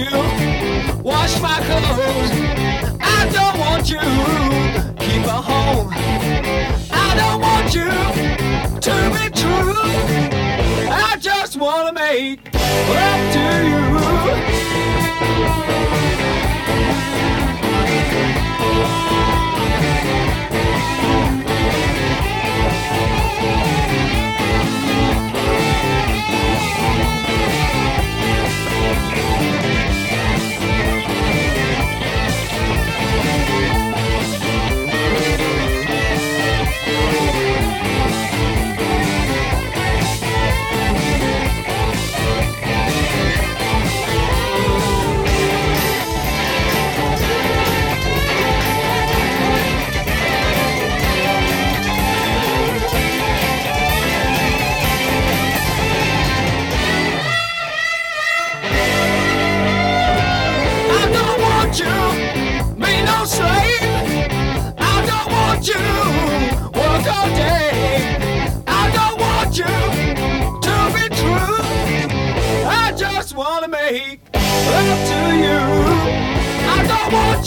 you. Wash my clothes. I don't want you. Keep a home. I don't want you to be true. I just wanna make love to you.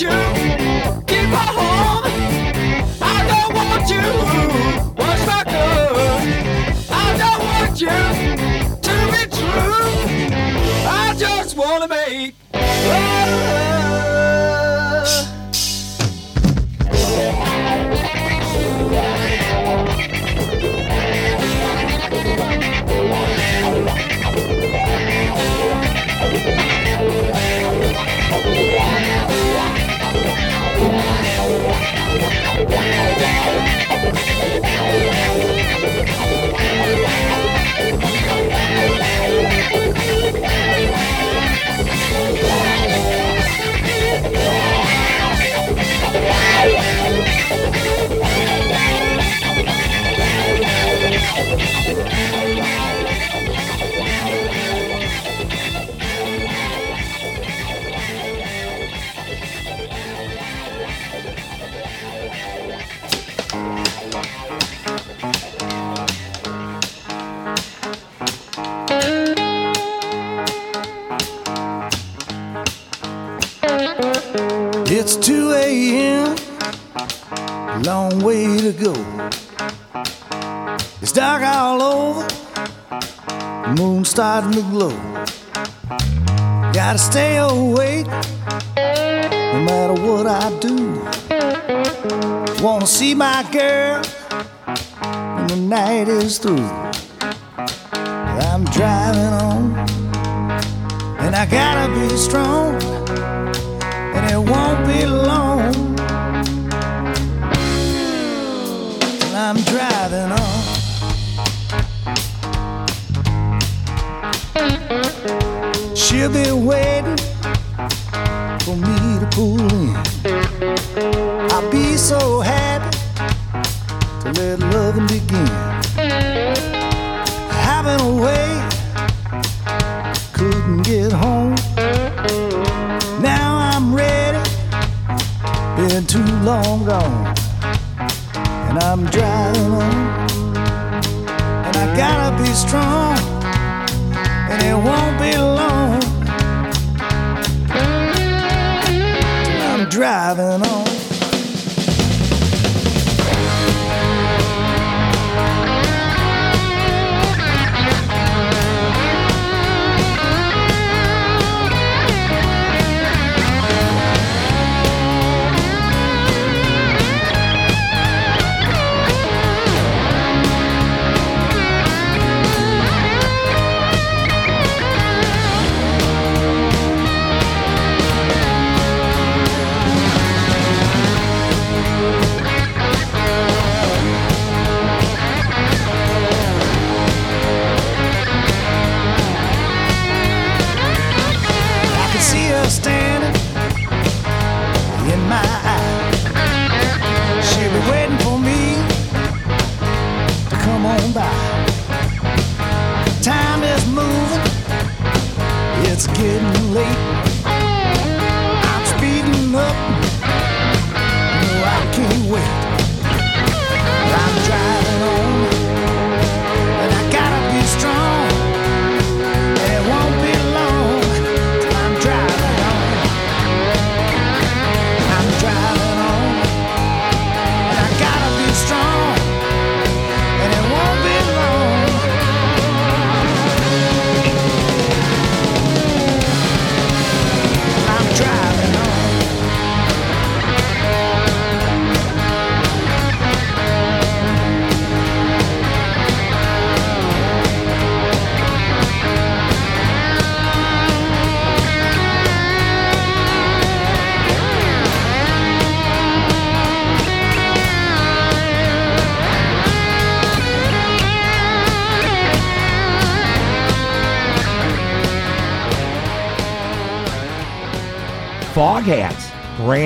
you.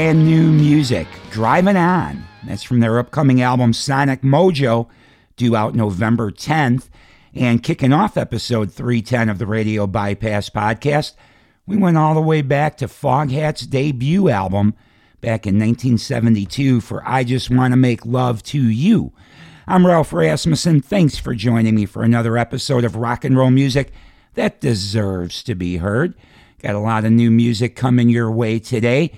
Brand new music, Driving On. That's from their upcoming album Sonic Mojo, due out November 10th. And kicking off episode 310 of the Radio Bypass podcast, we went all the way back to Foghat's debut album back in 1972 for I Just Want to Make Love to You. I'm Ralph Rasmussen. Thanks for joining me for another episode of rock and roll music that deserves to be heard. Got a lot of new music coming your way today.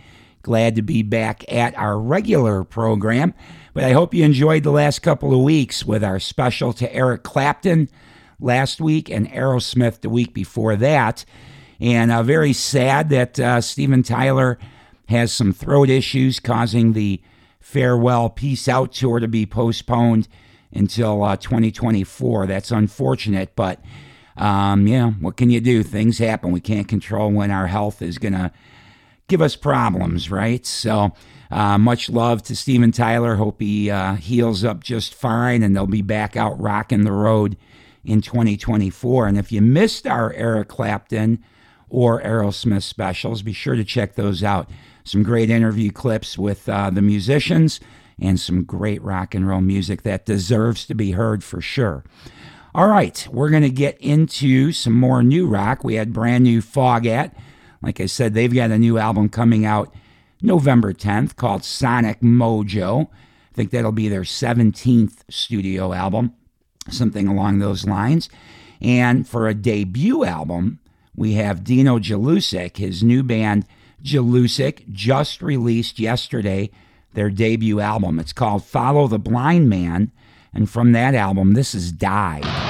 Glad to be back at our regular program, but I hope you enjoyed the last couple of weeks with our special to Eric Clapton last week and Aerosmith the week before that. And uh, very sad that uh, Steven Tyler has some throat issues causing the farewell peace out tour to be postponed until uh, 2024. That's unfortunate, but um, yeah, what can you do? Things happen. We can't control when our health is going to give us problems, right? So, uh, much love to Steven Tyler. Hope he uh, heals up just fine and they'll be back out rocking the road in 2024. And if you missed our Eric Clapton or Aerosmith specials, be sure to check those out. Some great interview clips with uh, the musicians and some great rock and roll music that deserves to be heard for sure. All right, we're going to get into some more new rock. We had brand new Foghat. Like I said, they've got a new album coming out November 10th called Sonic Mojo. I think that'll be their 17th studio album, something along those lines. And for a debut album, we have Dino Jelusic, his new band Jelusick, just released yesterday their debut album. It's called Follow the Blind Man. And from that album, this is Died.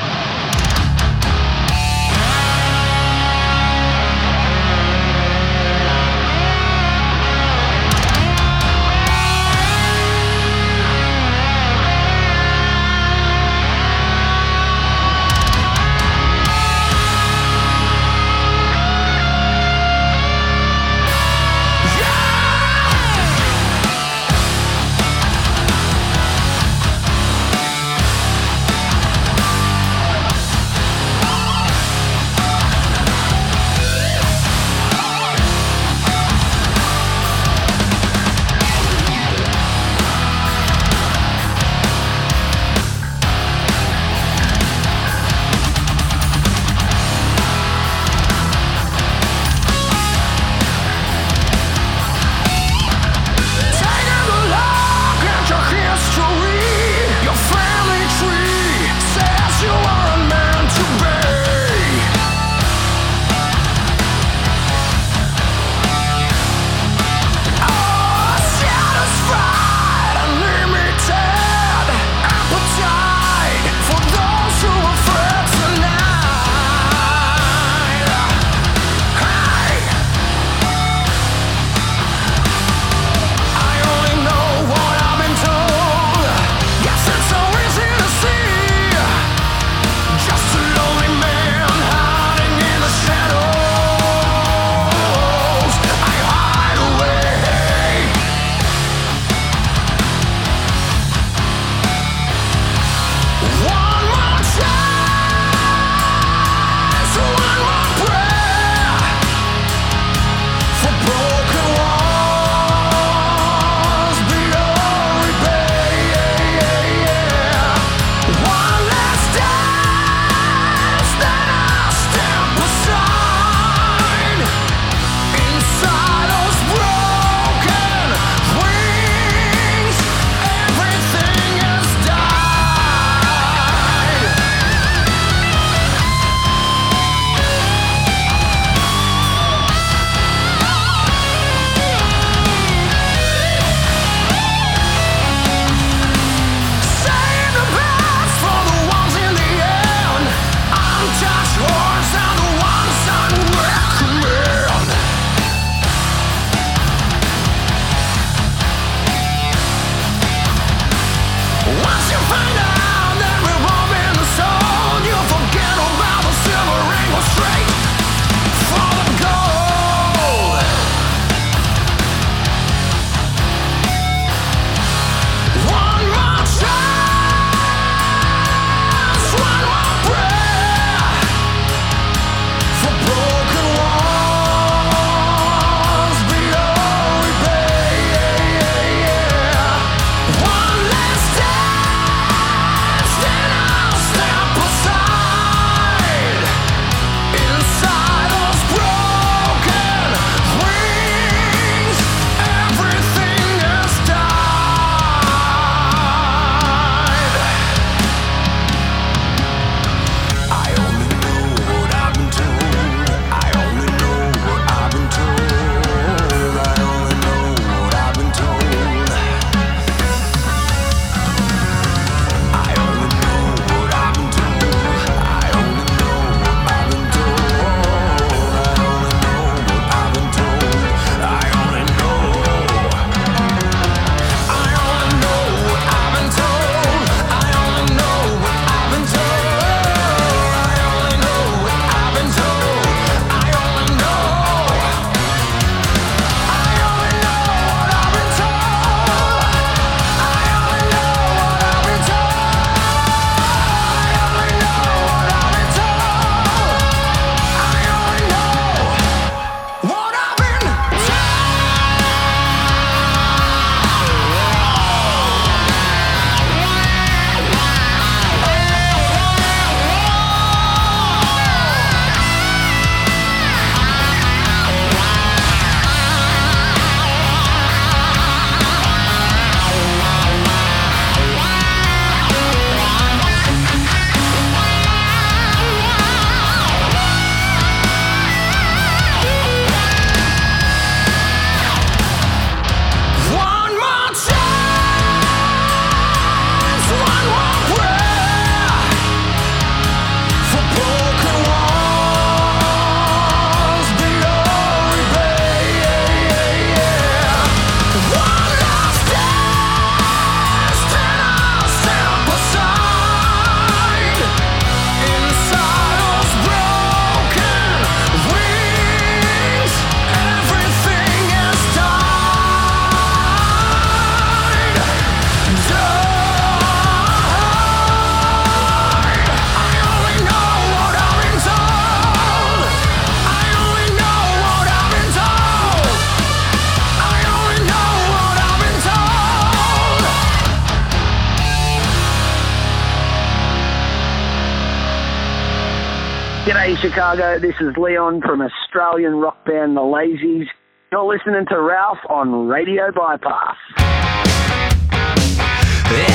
Chicago. This is Leon from Australian rock band The Lazy's. You're listening to Ralph on Radio Bypass.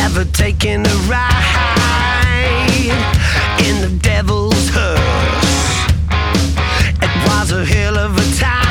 Ever taken a ride in the devil's hearse? It was a hell of a time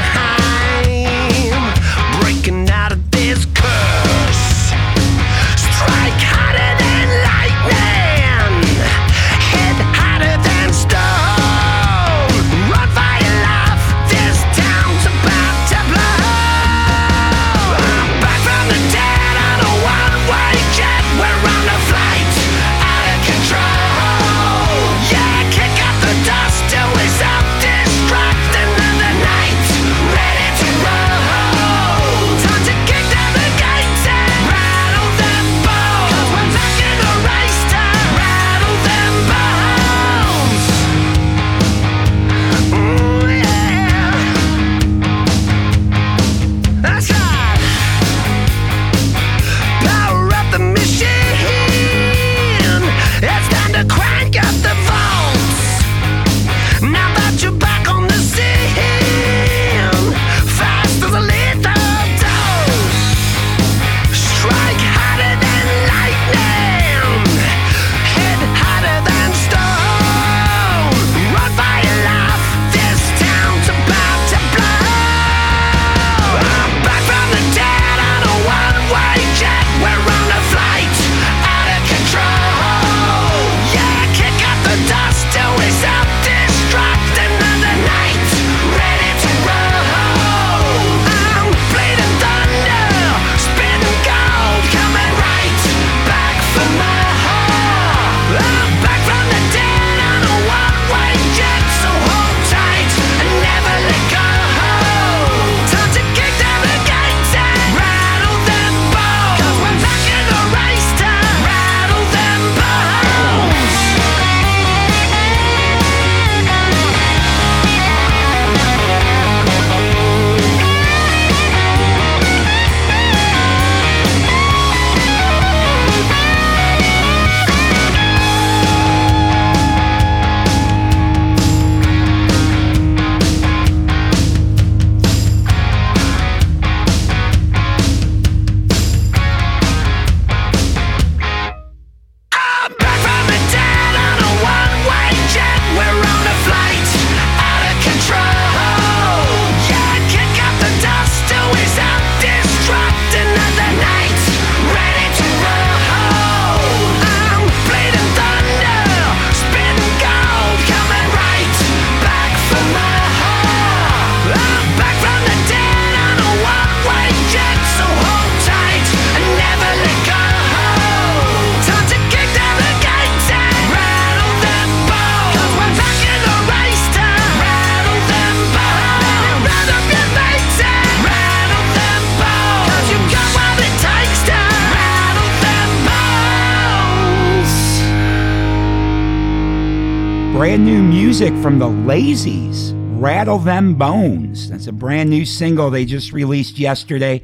Brand new music from the Lazy's, Rattle Them Bones. That's a brand new single they just released yesterday,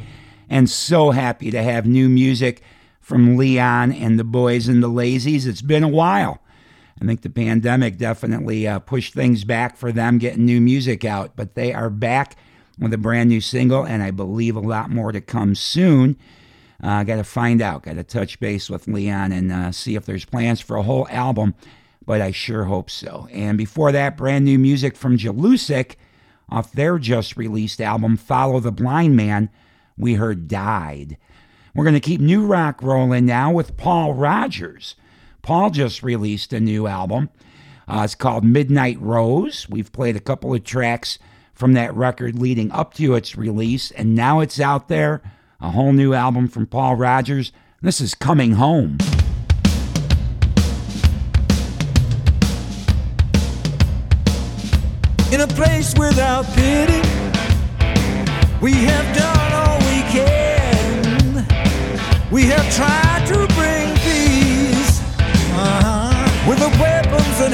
and so happy to have new music from Leon and the boys and the Lazy's. It's been a while. I think the pandemic definitely uh, pushed things back for them getting new music out, but they are back with a brand new single, and I believe a lot more to come soon. Uh, got to find out, got to touch base with Leon and uh, see if there's plans for a whole album, but I sure hope so. And before that, brand new music from Jelusick off their just released album, Follow the Blind Man, we heard Died. We're going to keep new rock rolling now with Paul Rodgers. Paul just released a new album. Uh, it's called Midnight Rose. We've played a couple of tracks from that record leading up to its release, and now it's out there. A whole new album from Paul Rodgers. This is Coming Home. Without pity. We have done all we can. We have tried to bring peace uh-huh, with the weapons at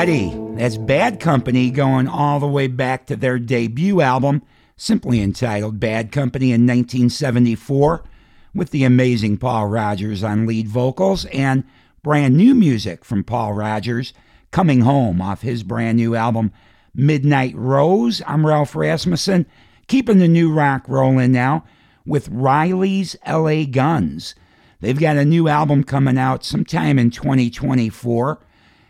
Betty. That's Bad Company going all the way back to their debut album, simply entitled Bad Company in 1974, with the amazing Paul Rodgers on lead vocals and brand new music from Paul Rodgers, Coming Home off his brand new album, Midnight Rose. I'm Ralph Rasmussen, keeping the new rock rolling now with Riley's LA Guns. They've got a new album coming out sometime in 2024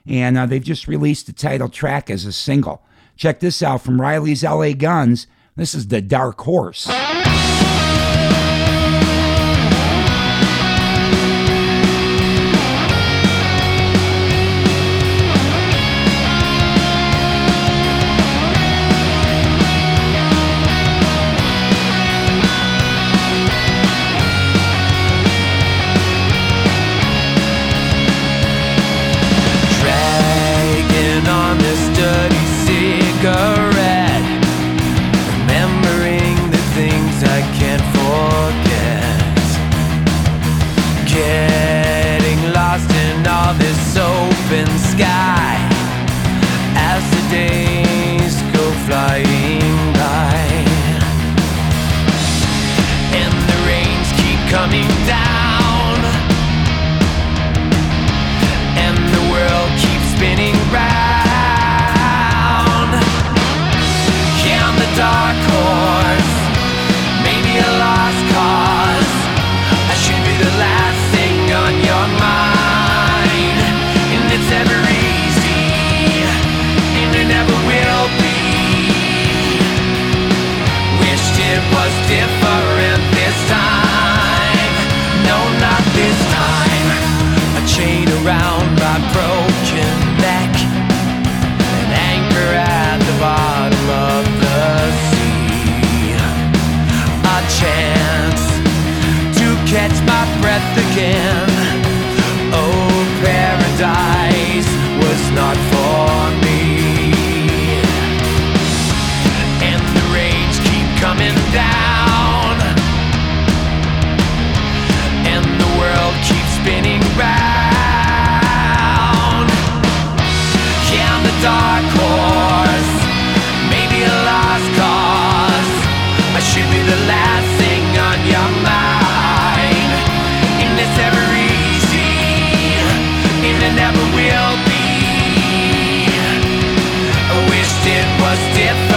and uh, they've just released the title track as a single. Check this out from Riley's LA Guns. This is The Dark Horse. can was different.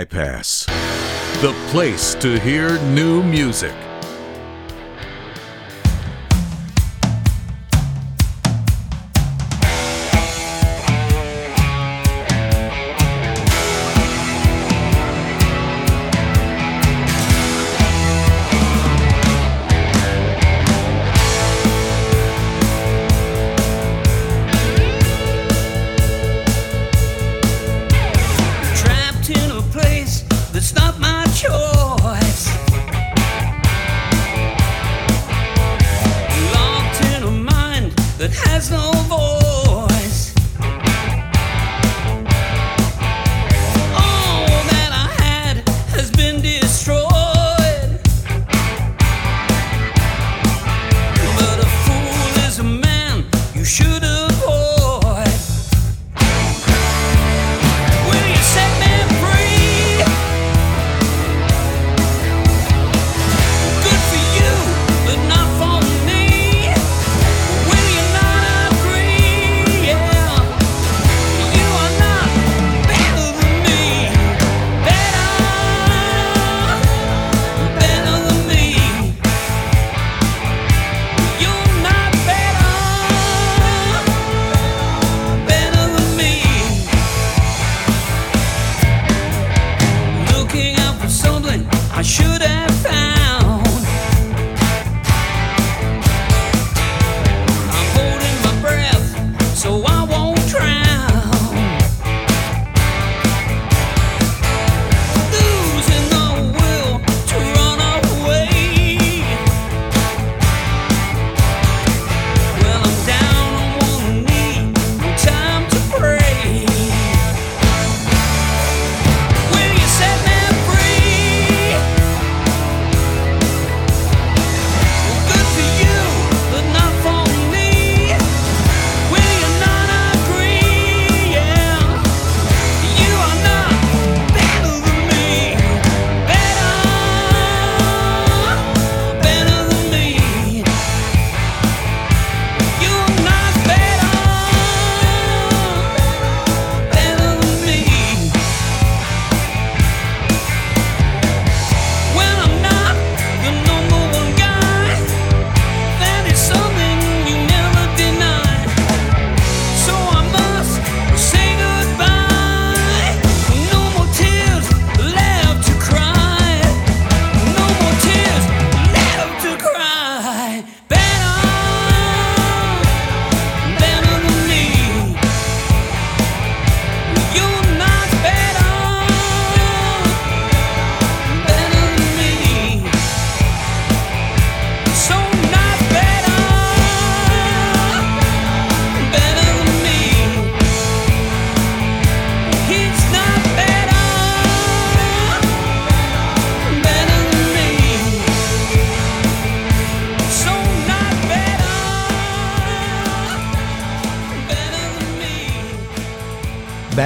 Bypass, the place to hear new music.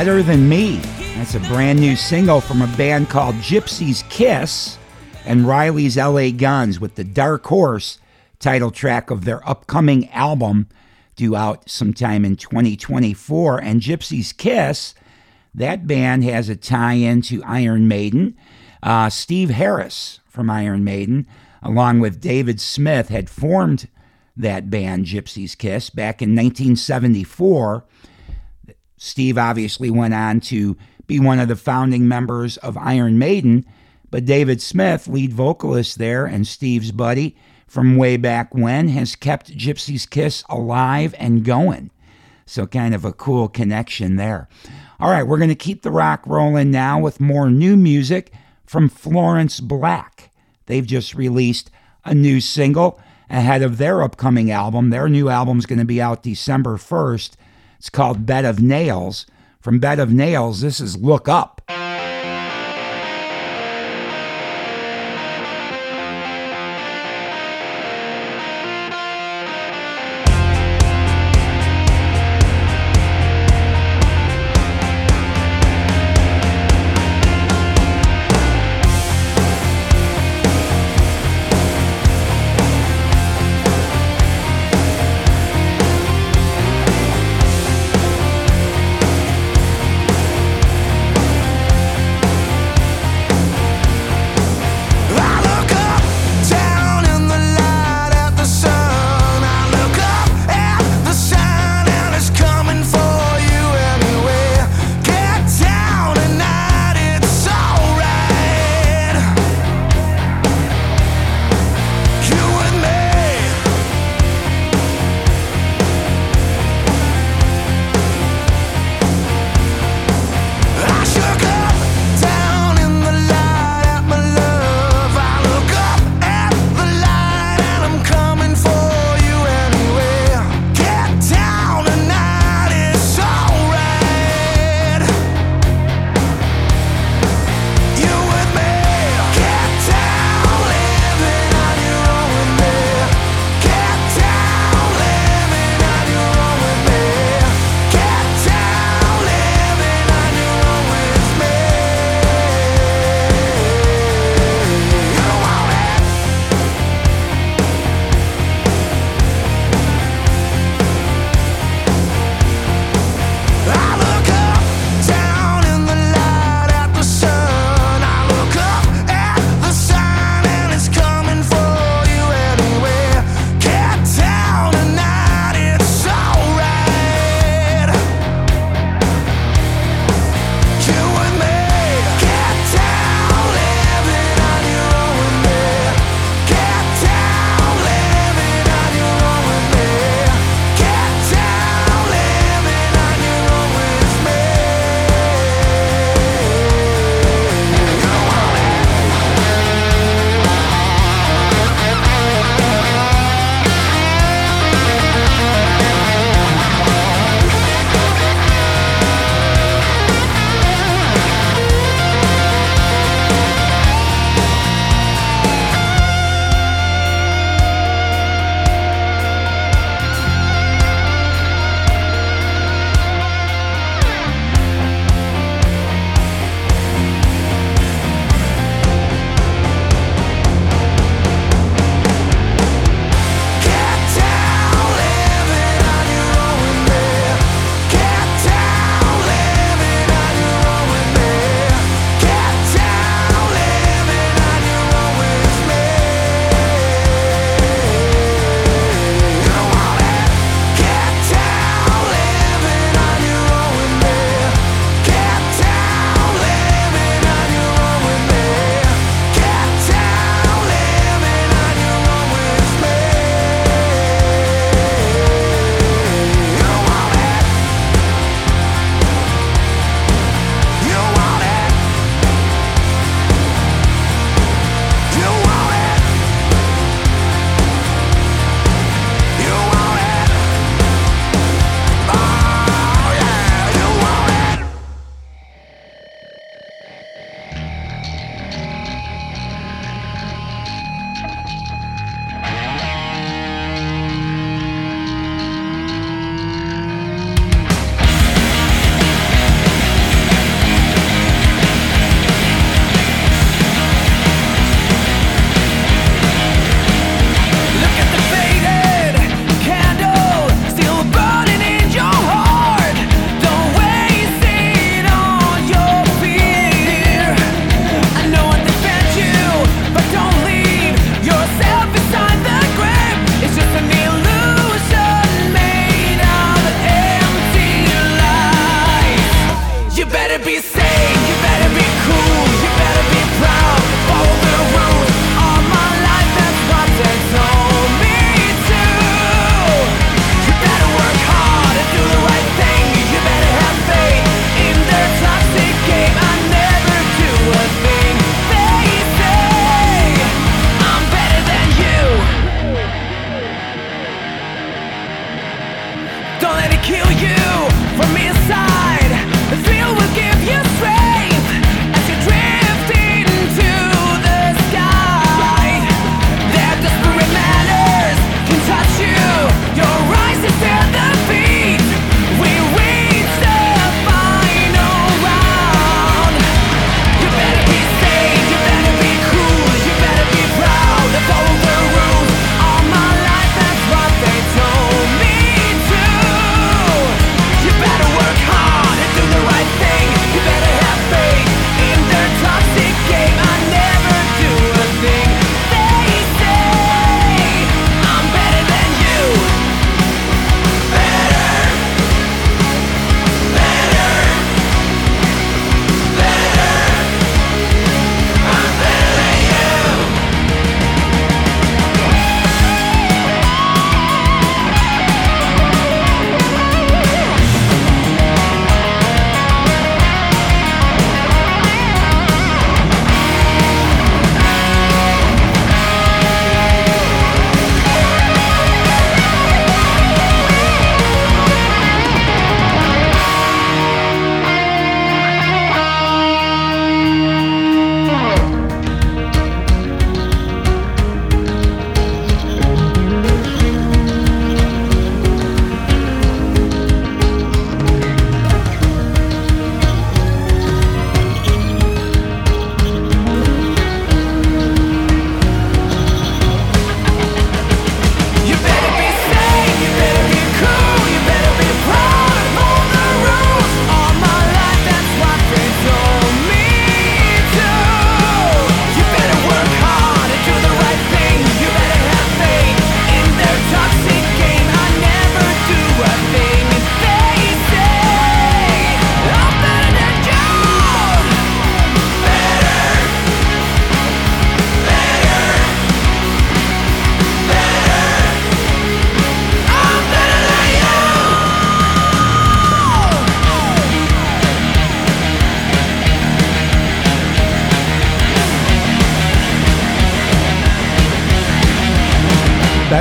Better Than Me. That's a brand new single from a band called Gypsy's Kiss and Riley's LA Guns with the Dark Horse title track of their upcoming album due out sometime in 2024. And Gypsy's Kiss, that band has a tie in to Iron Maiden. Uh, Steve Harris from Iron Maiden, along with David Smith, had formed that band, Gypsy's Kiss, back in 1974. Steve obviously went on to be one of the founding members of Iron Maiden, but David Smith, lead vocalist there and Steve's buddy from way back when, has kept Gypsy's Kiss alive and going. So, kind of a cool connection there. All right, we're going to keep the rock rolling now with more new music from Florence Black. They've just released a new single ahead of their upcoming album. Their new album's going to be out December 1st. It's called Bed of Nails. From Bed of Nails, this is Look Up.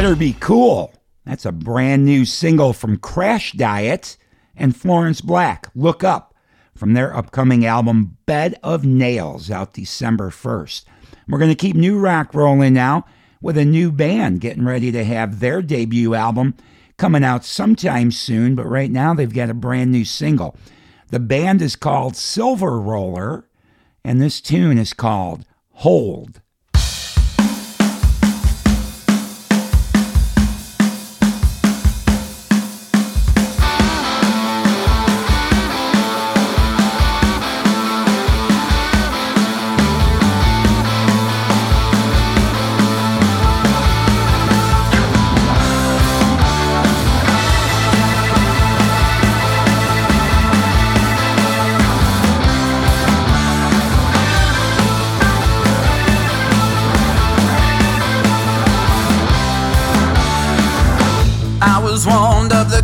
Better Be Cool. That's a brand new single from Crashdiet and Florence Black. Look Up from their upcoming album Bed of Nails out December 1st. We're going to keep new rock rolling now with a new band getting ready to have their debut album coming out sometime soon, but right now they've got a brand new single. The band is called Silveroller, and this tune is called Hold.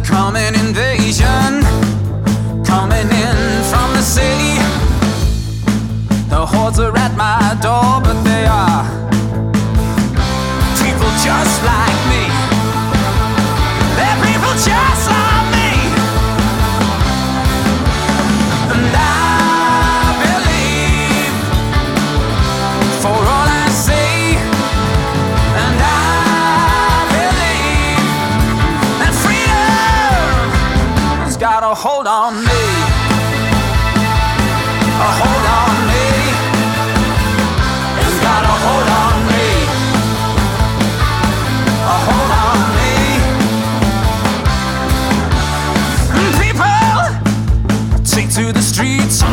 Coming invasion coming in from the sea. The hordes are at my door, but they are people just like me.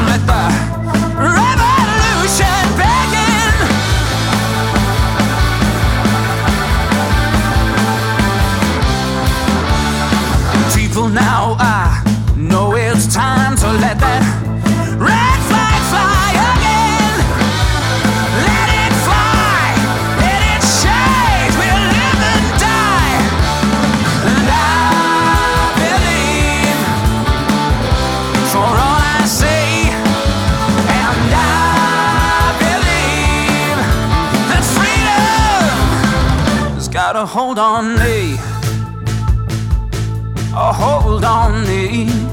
Let the revolution begin. Hold on me a hold on me.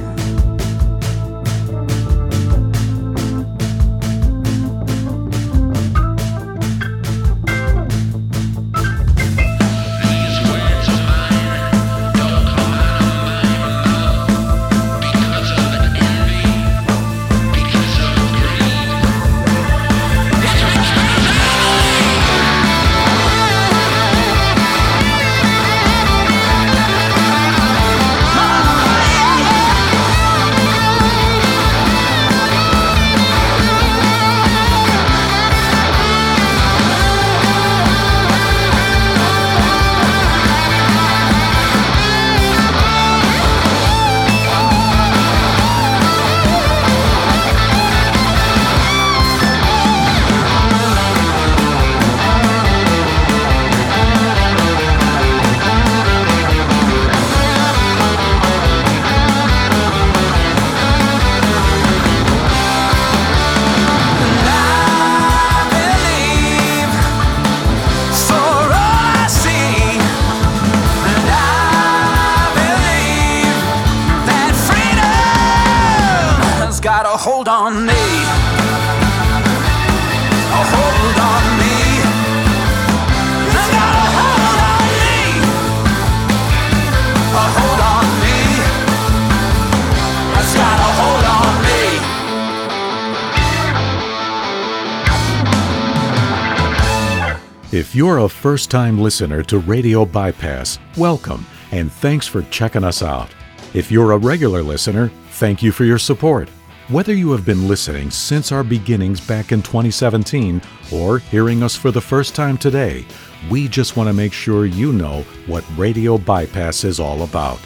You're a first time listener to Radio Bypass, welcome and thanks for checking us out. If you're a regular listener, thank you for your support. Whether you have been listening since our beginnings back in 2017 or hearing us for the first time today, we just want to make sure you know what Radio Bypass is all about.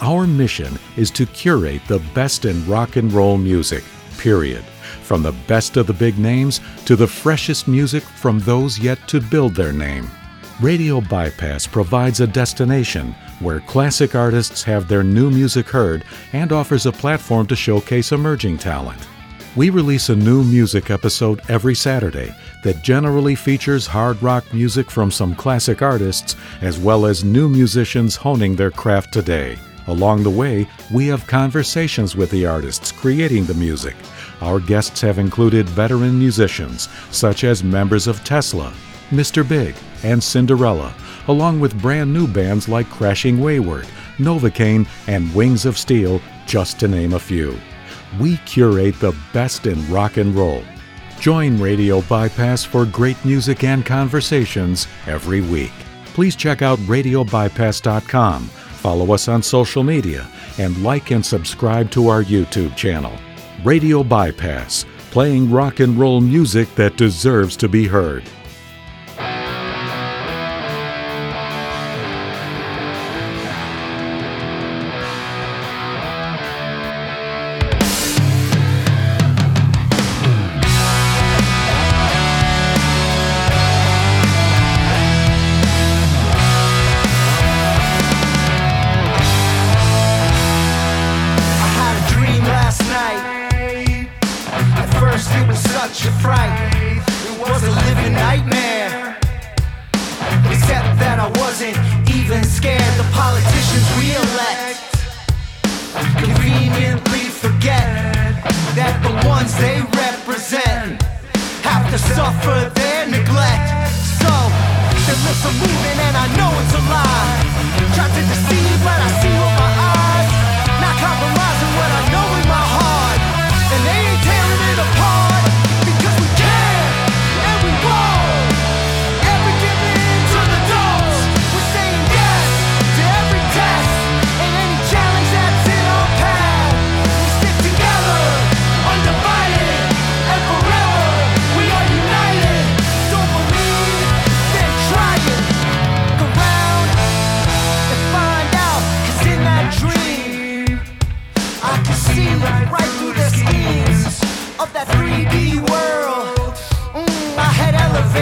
Our mission is to curate the best in rock and roll music, period. From the best of the big names to the freshest music from those yet to build their name. Radio Bypass provides a destination where classic artists have their new music heard and offers a platform to showcase emerging talent. We release a new music episode every Saturday that generally features hard rock music from some classic artists as well as new musicians honing their craft today. Along the way, we have conversations with the artists creating the music. Our guests have included veteran musicians such as members of Tesla, Mr. Big, and Cinderella, along with brand new bands like Crashing Wayward, Novocaine, and Wings of Steel, just to name a few. We curate the best in rock and roll. Join Radio Bypass for great music and conversations every week. Please check out radiobypass.com, follow us on social media, and like and subscribe to our YouTube channel. Radio Bypass, playing rock and roll music that deserves to be heard.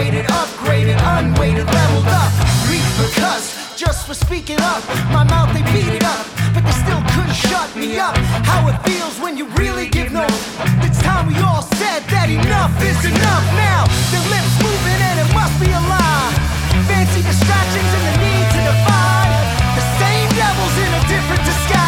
Elevated, upgraded, unweighted, leveled up. Because just for speaking up, my mouth they beat it up, but they still couldn't shut me up. How it feels when you really give no. It's time we all said that enough is enough. Now their lips moving and it must be a lie. Fancy distractions and the need to divide. The same devils in a different disguise.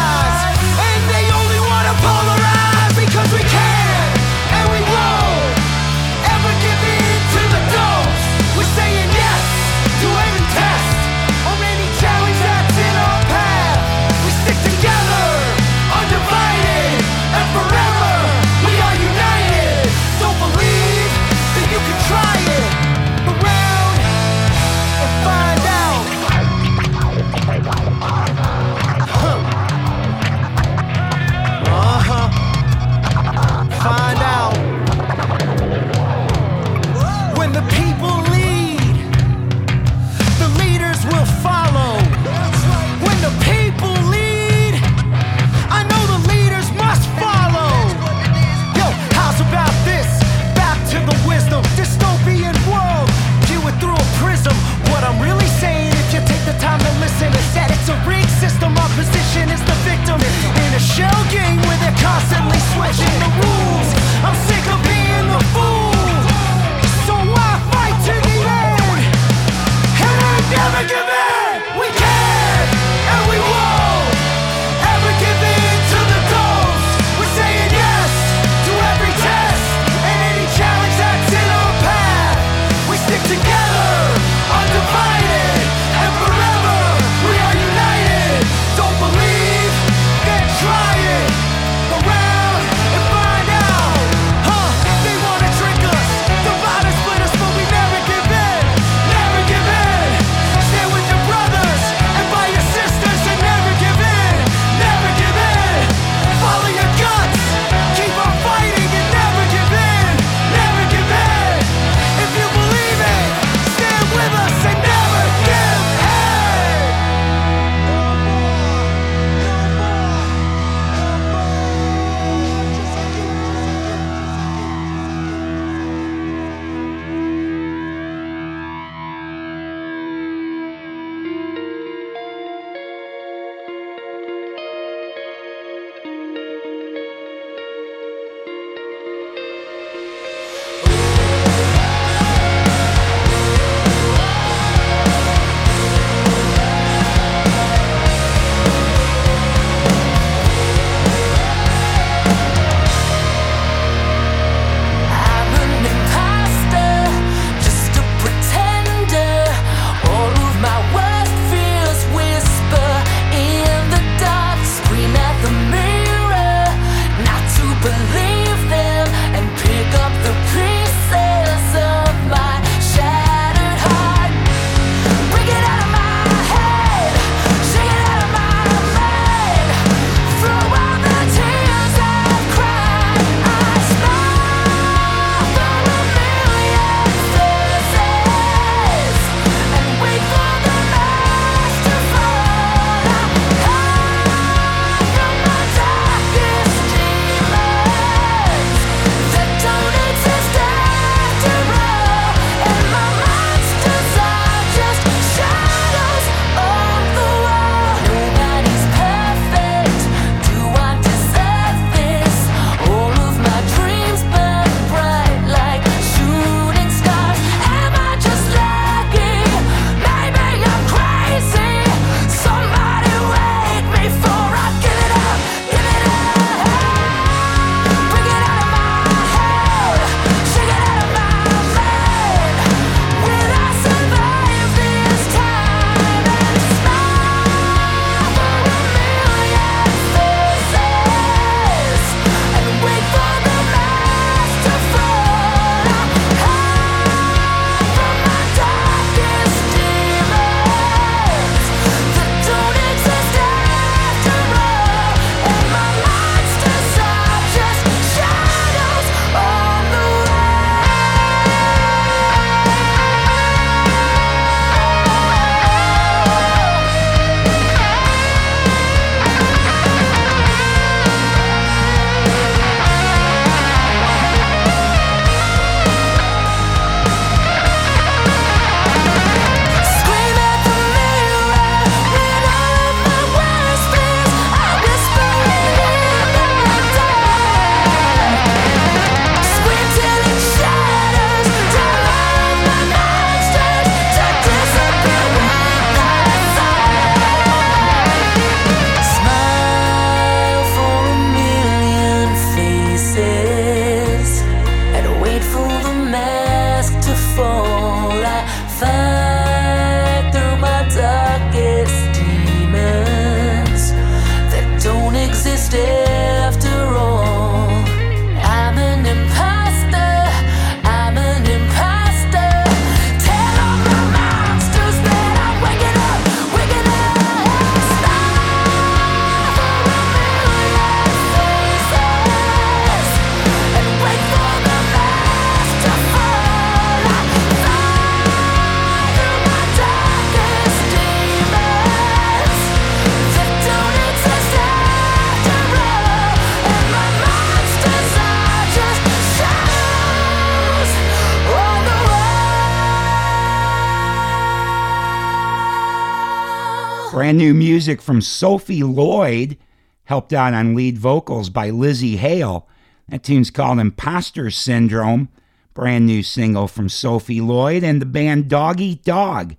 Brand new music from Sophie Lloyd, helped out on lead vocals by Lzzy Hale. That tune's called Imposter Syndrome. Brand new single from Sophie Lloyd and the band Dog Eat Dog.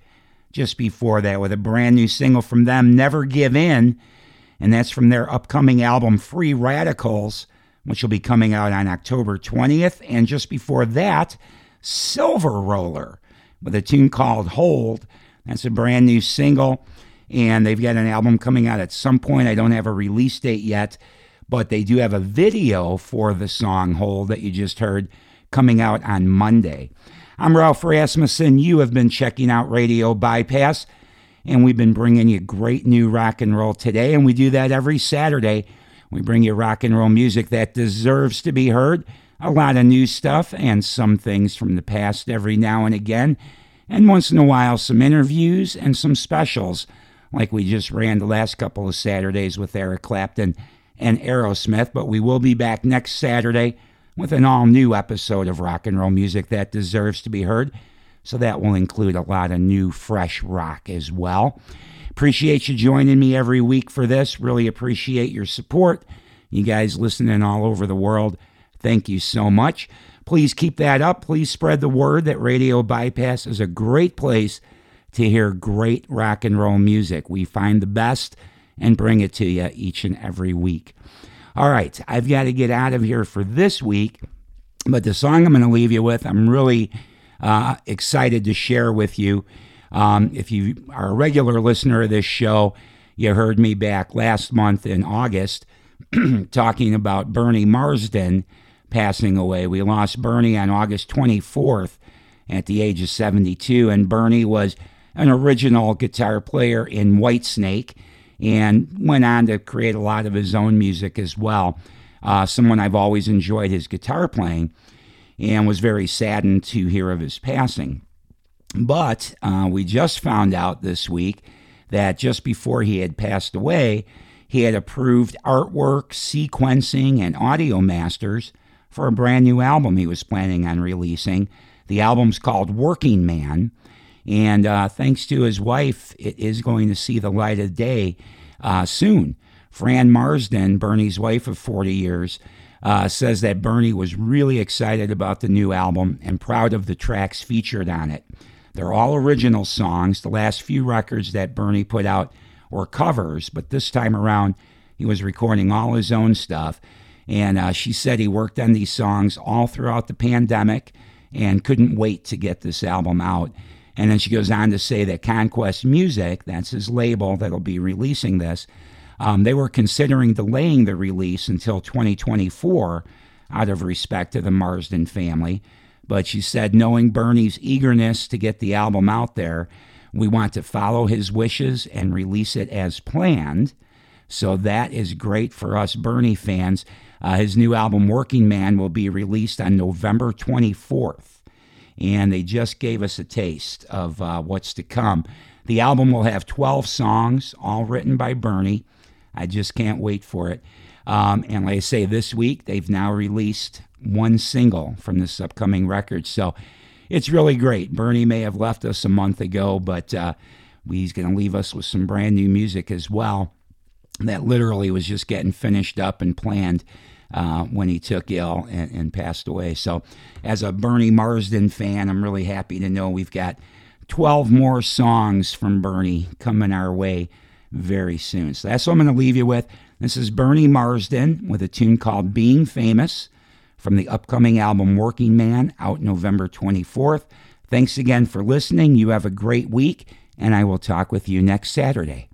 Just before that, with a brand new single from them, Never Give In. And that's from their upcoming album, Free Radicals, which will be coming out on October 20th. And just before that, Silveroller with a tune called Hold. That's a brand new single, and they've got an album coming out at some point. I don't have a release date yet, but they do have a video for the song Hold that you just heard coming out on Monday. I'm Ralph Rasmussen. You have been checking out Radio Bypass, and we've been bringing you great new rock and roll today, and we do that every Saturday. We bring you rock and roll music that deserves to be heard a lot of new stuff and some things from the past every now and again, and once in a while some interviews and some specials, like we just ran the last couple of Saturdays with Eric Clapton and Aerosmith. But we will be back next Saturday with an all new episode of rock and roll music that deserves to be heard. So that will include a lot of new, fresh rock as well. Appreciate you joining me every week for this. Really appreciate your support. You guys listening all over the world. Thank you so much. Please keep that up. Please spread the word that Radio Bypass is a great place to hear great rock and roll music. We find the best and bring it to you each and every week. All right, I've got to get out of here for this week, but the song I'm going to leave you with, I'm really uh, excited to share with you. Um, if you are a regular listener of this show, you heard me back last month in August talking about Bernie Marsden passing away. We lost Bernie on August 24th at the age of 72, and Bernie was an original guitar player in Whitesnake and went on to create a lot of his own music as well. Uh, someone I've always enjoyed his guitar playing and was very saddened to hear of his passing. But uh, we just found out this week that just before he had passed away, he had approved artwork, sequencing, and audio masters for a brand new album he was planning on releasing. The album's called Working Man, and uh, thanks to his wife, it is going to see the light of day uh, soon. Fran Marsden, Bernie's wife of 40 years, uh, says that Bernie was really excited about the new album and proud of the tracks featured on it. They're all original songs. The last few records that Bernie put out were covers, but this time around, he was recording all his own stuff. And uh, she said he worked on these songs all throughout the pandemic and couldn't wait to get this album out. And then she goes on to say that Conquest Music, that's his label that'll be releasing this, um, they were considering delaying the release until 2024 out of respect to the Marsden family. But she said, knowing Bernie's eagerness to get the album out there, we want to follow his wishes and release it as planned. So that is great for us Bernie fans. Uh, his new album, Working Man, will be released on November 24th. And they just gave us a taste of uh, what's to come. The album will have 12 songs, all written by Bernie. I just can't wait for it. Um, and like I say, this week they've now released one single from this upcoming record. So it's really great. Bernie may have left us a month ago, but uh, he's going to leave us with some brand new music as well that literally was just getting finished up and planned uh, when he took ill and, and, passed away. So, as a Bernie Marsden fan, I'm really happy to know we've got 12 more songs from Bernie coming our way very soon. So, that's what I'm going to leave you with. This is Bernie Marsden with a tune called Being Famous from the upcoming album Working Man out November 24th. Thanks again for listening. You have a great week, and I will talk with you next Saturday.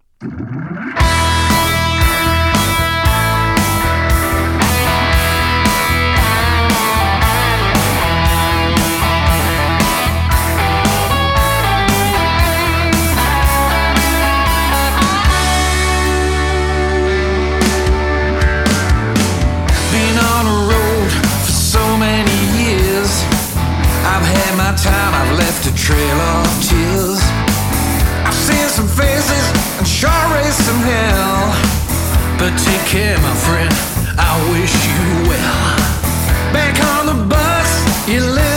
left a trail of tears. I've seen some faces and sure raised some hell. But take care, my friend, I wish you well. Back on the bus, you live.